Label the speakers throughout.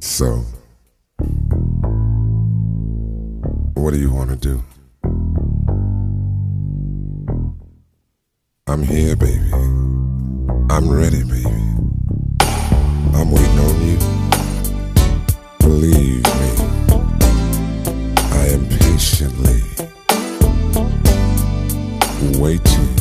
Speaker 1: So, what do you want to do? I'm here, baby. I'm ready, baby. I'm waiting on you. Believe me, I am patiently waiting.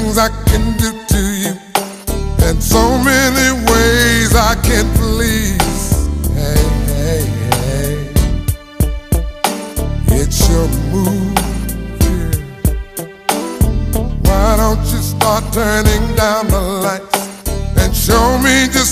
Speaker 1: things I can do to you, and so many ways I can please. Hey, hey, hey. It's your move. Why don't you start turning down the lights and show me just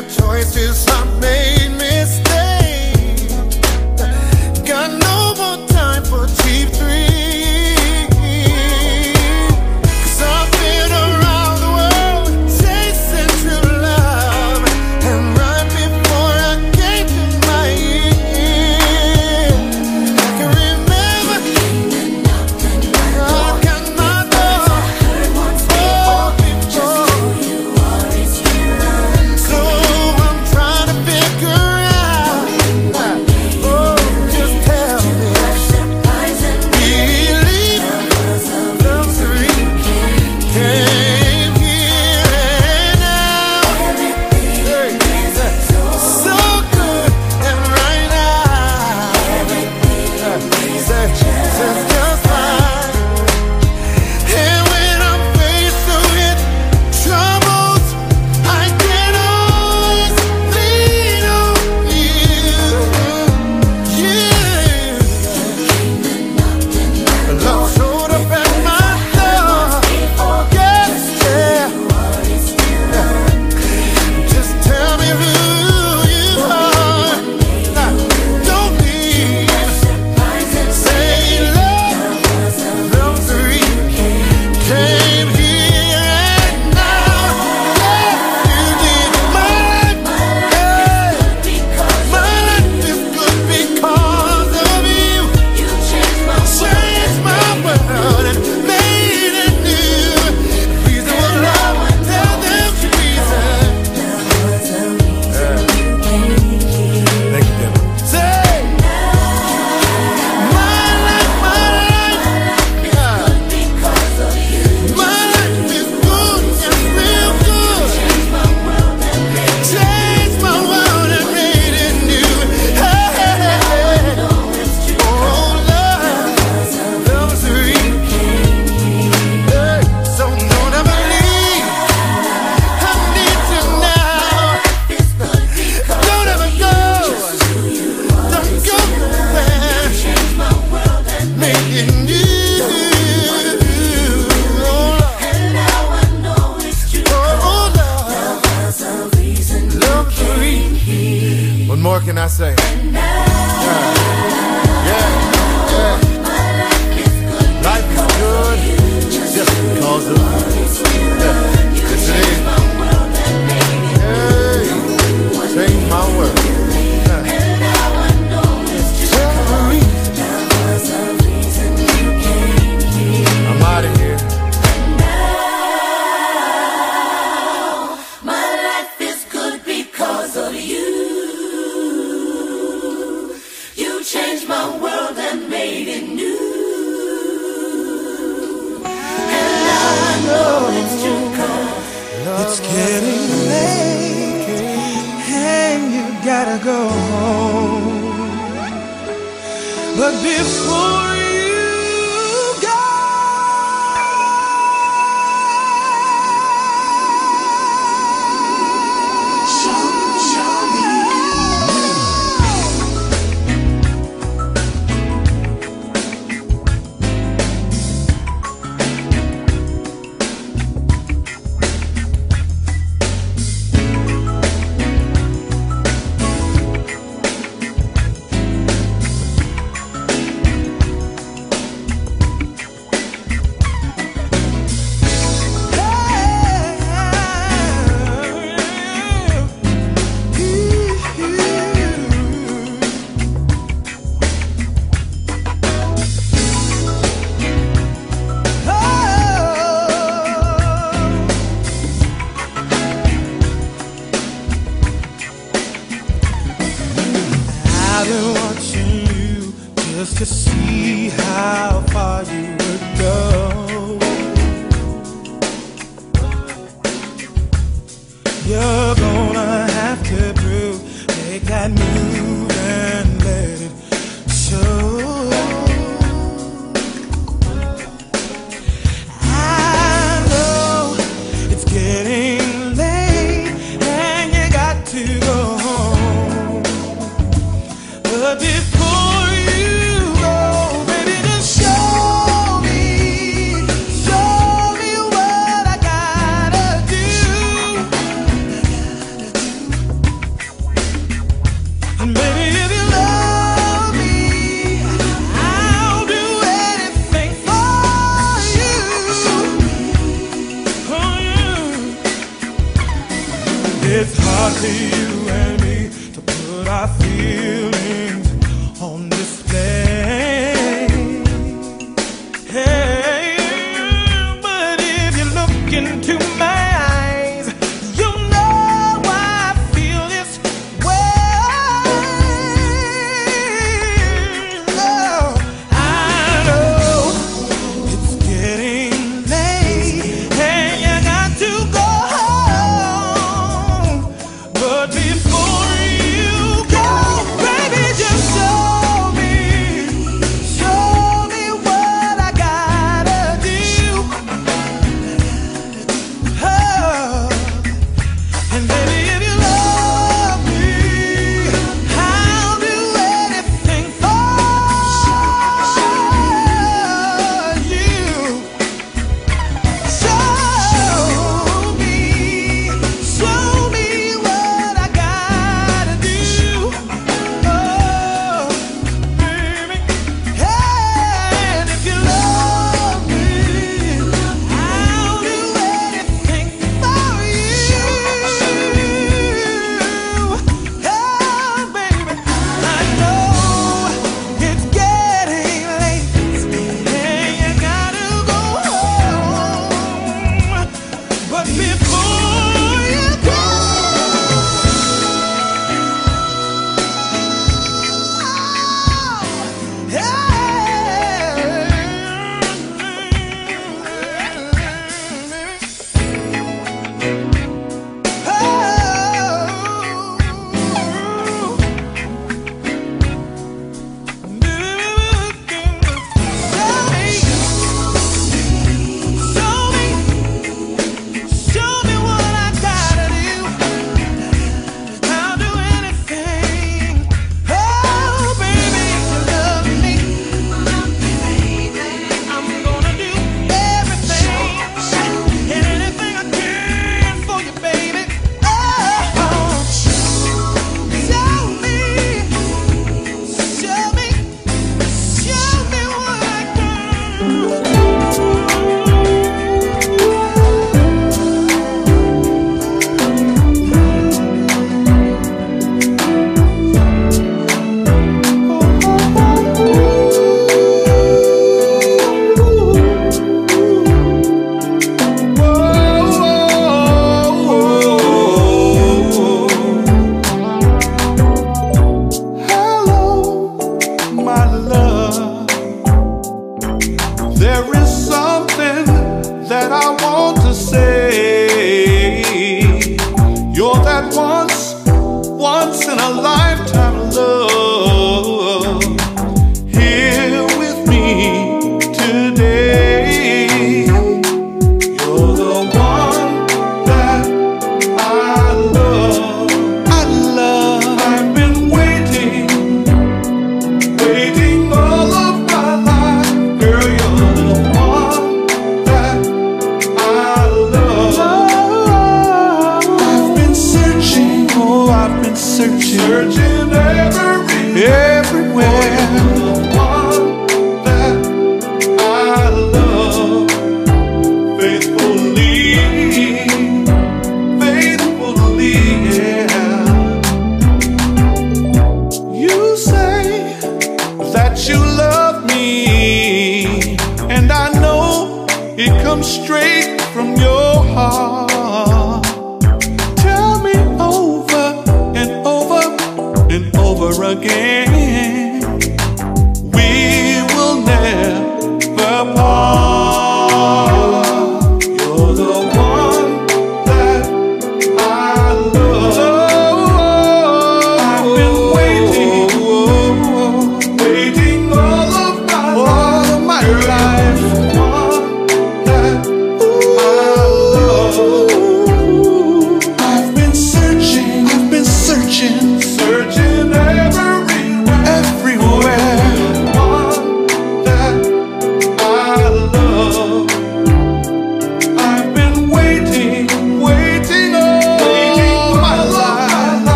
Speaker 2: made bad choices,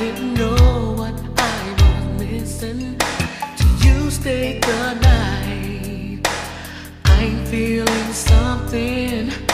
Speaker 2: didn't know what I
Speaker 3: was
Speaker 2: missing
Speaker 3: till you stayed the
Speaker 2: night. I'm feeling something.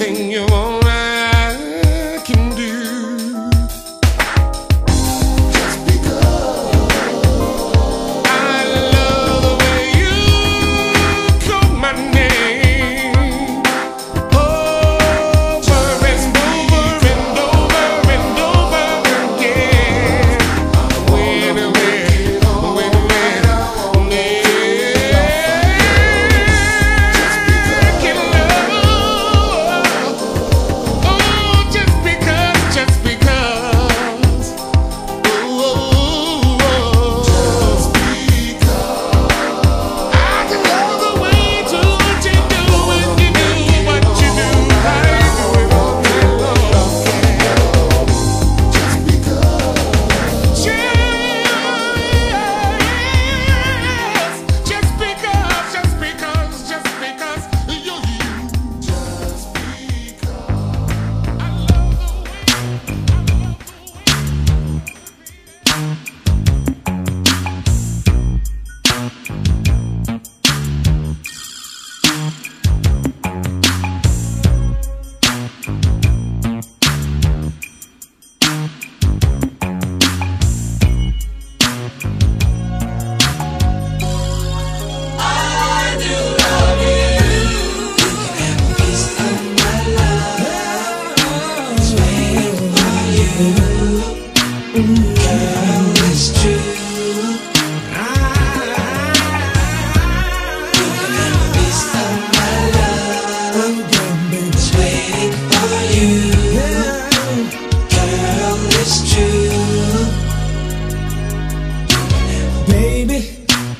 Speaker 2: Anything you want,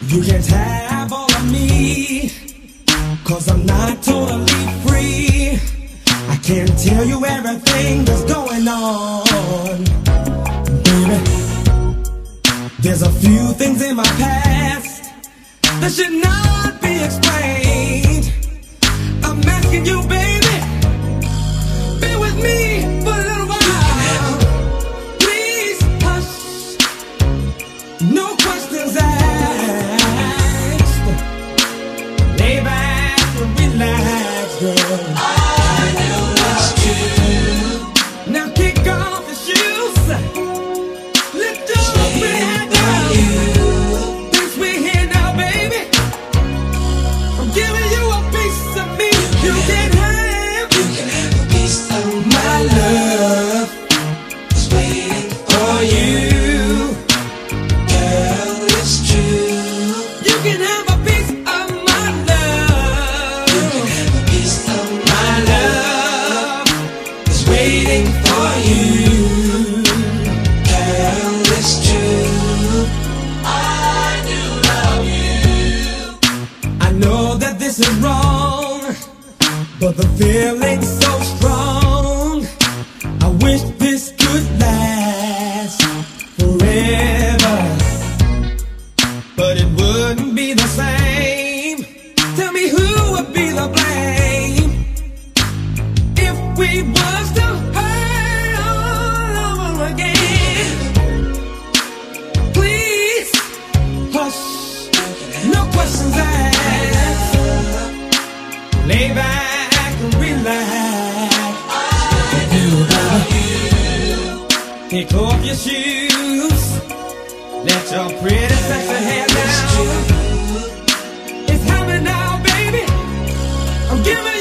Speaker 2: You can't have all of me,
Speaker 3: cause
Speaker 4: I'm not
Speaker 2: totally free. I can't tell you everything that's going on, baby. There's a few things in my past that should not Take off your shoes. Let your pretty sexy hair down. It's happening now, baby. I'm giving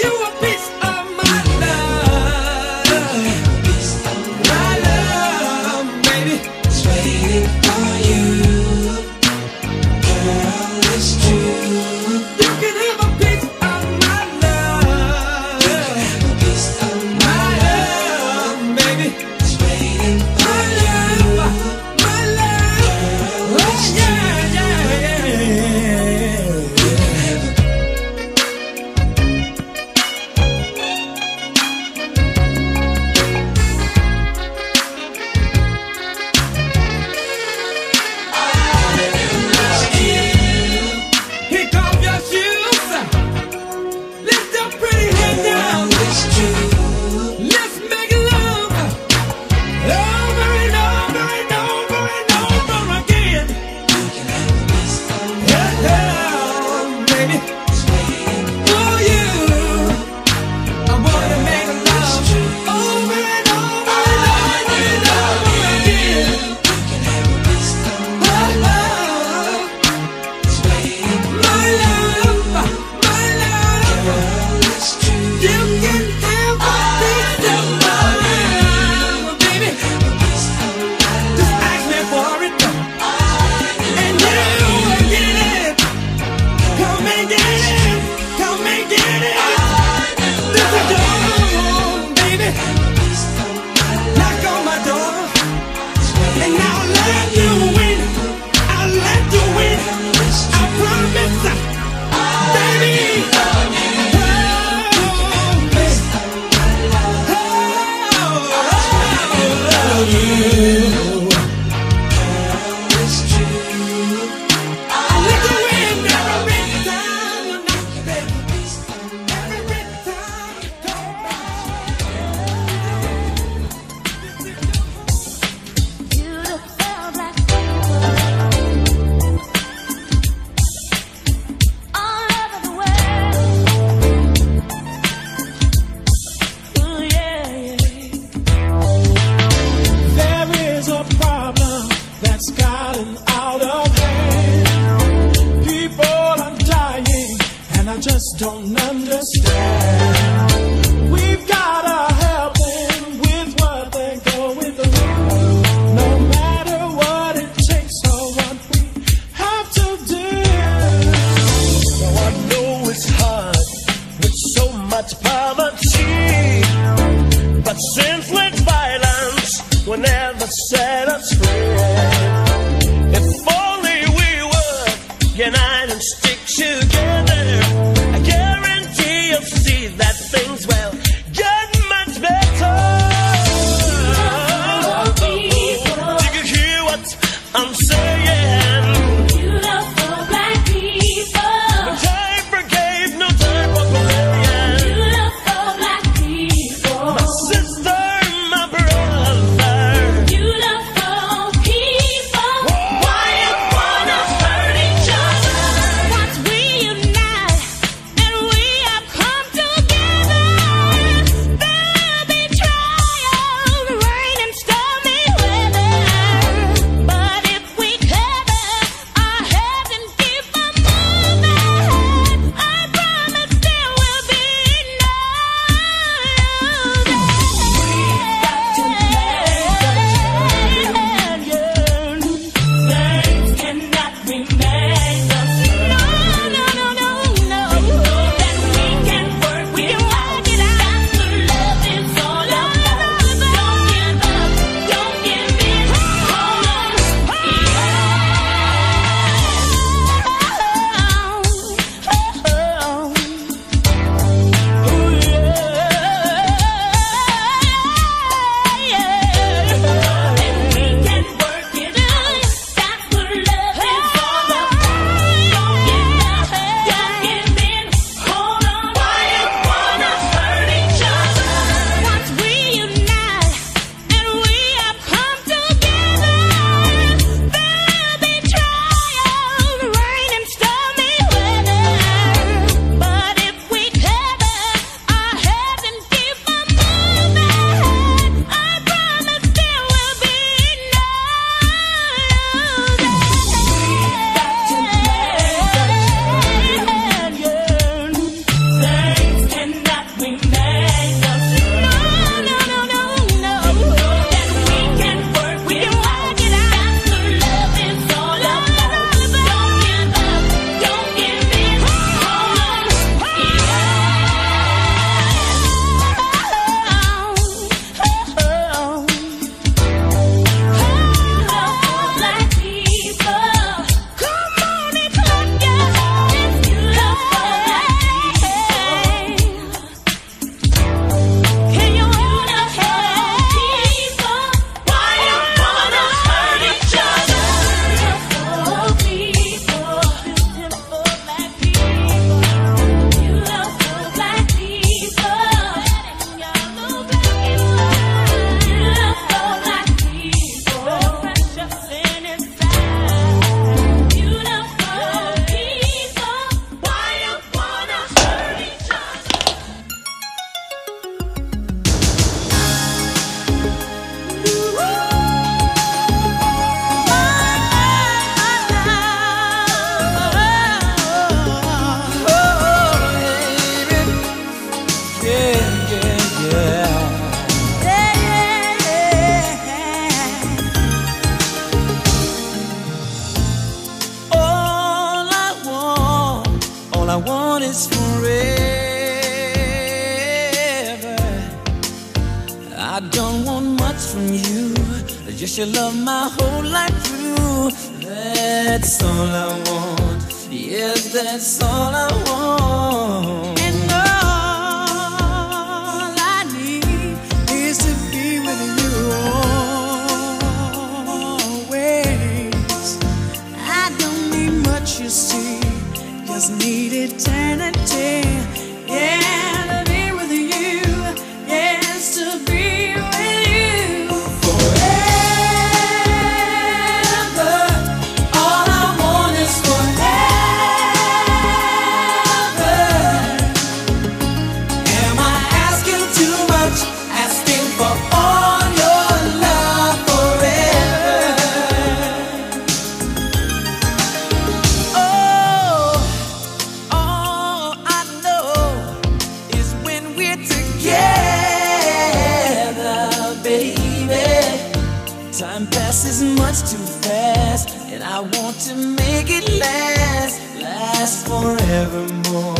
Speaker 2: And I want to make it last, last forevermore.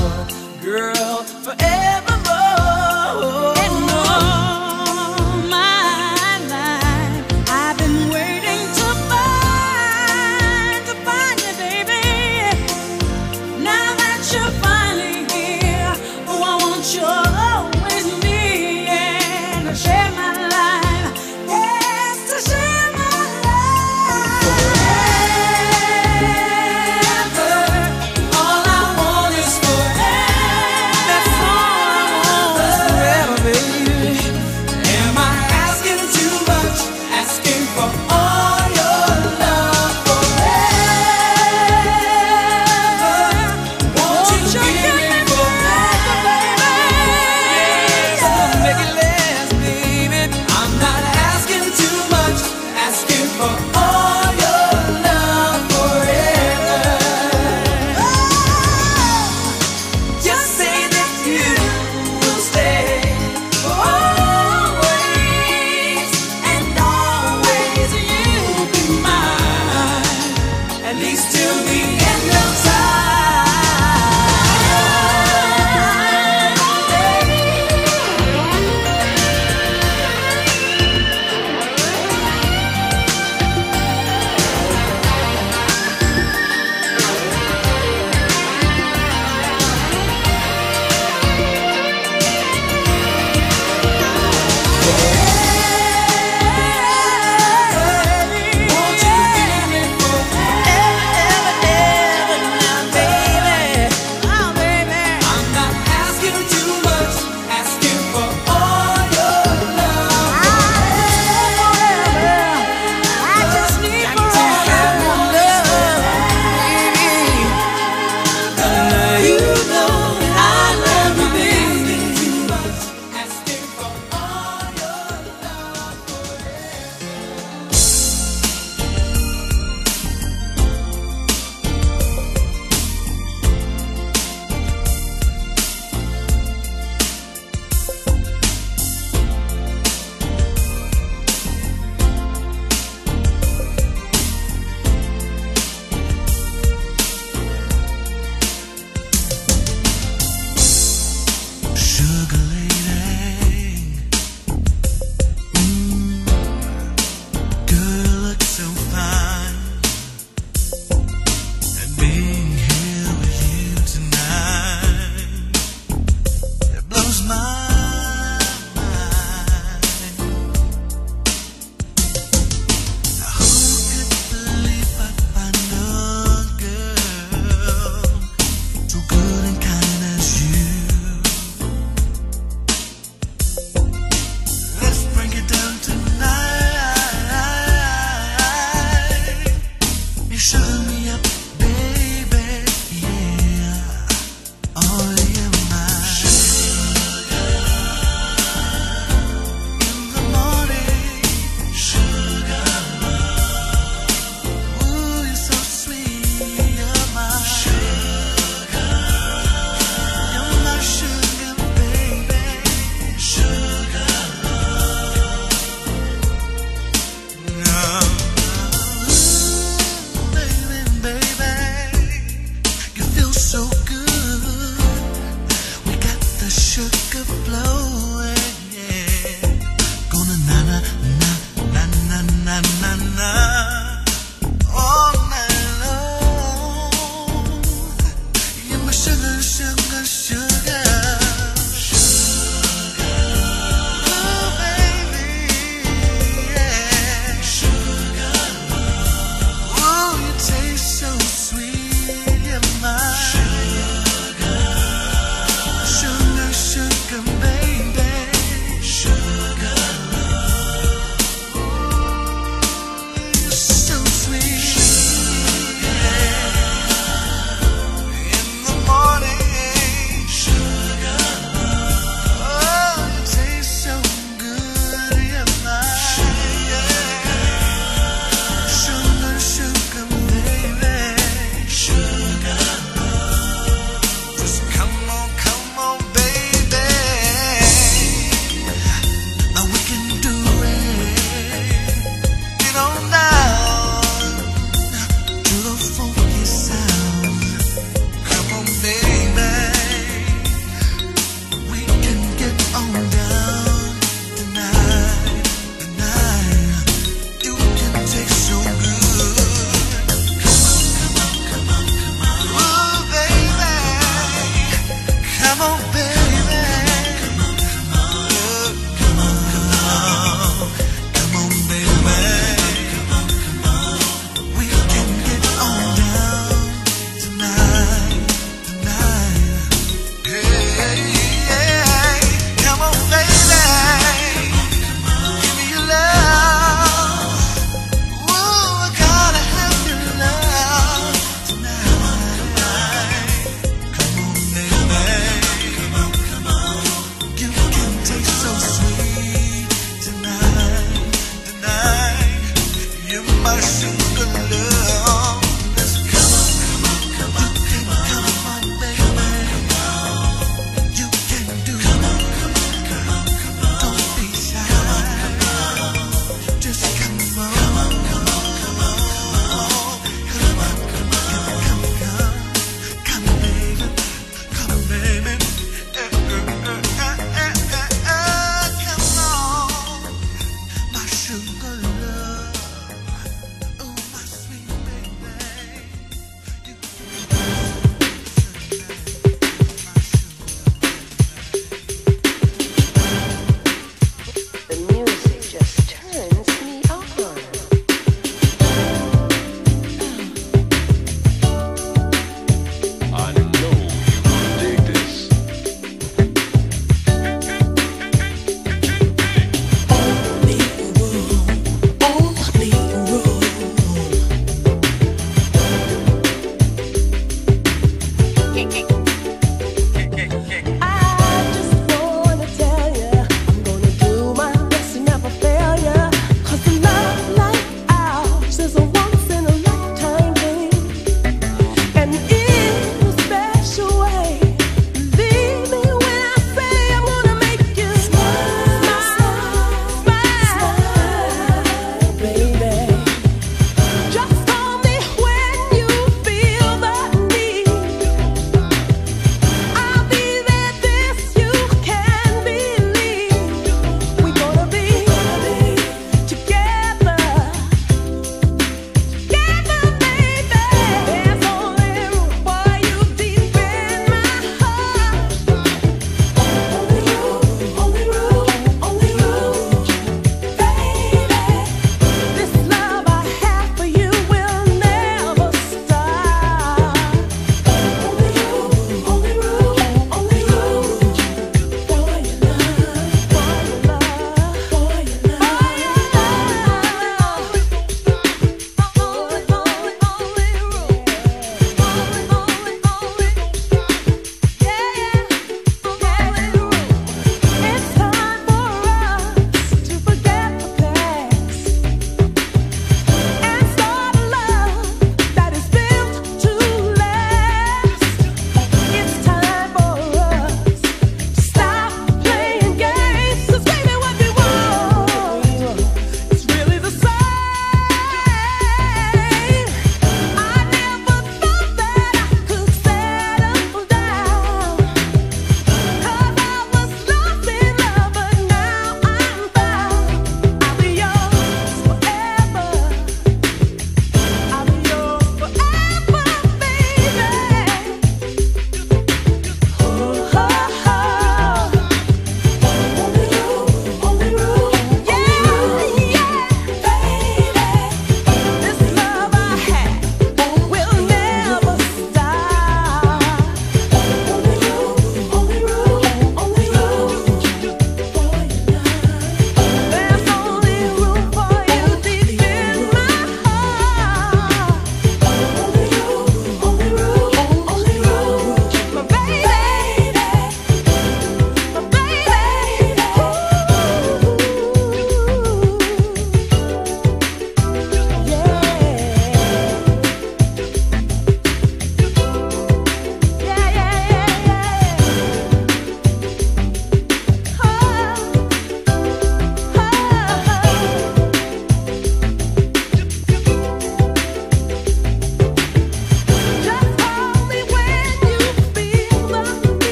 Speaker 4: Girl,
Speaker 5: forever.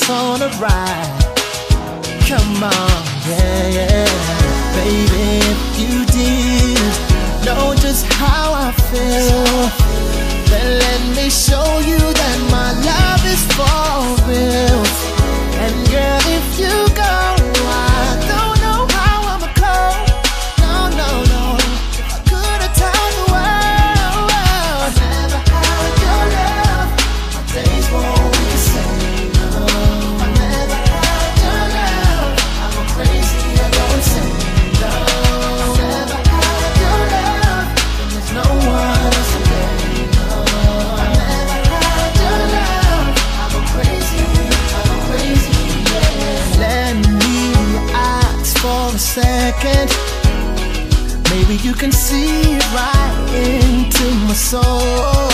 Speaker 2: us on a ride. Come on, yeah, yeah. Baby, if you did know just how I feel, then let me show you. You can see right into my soul.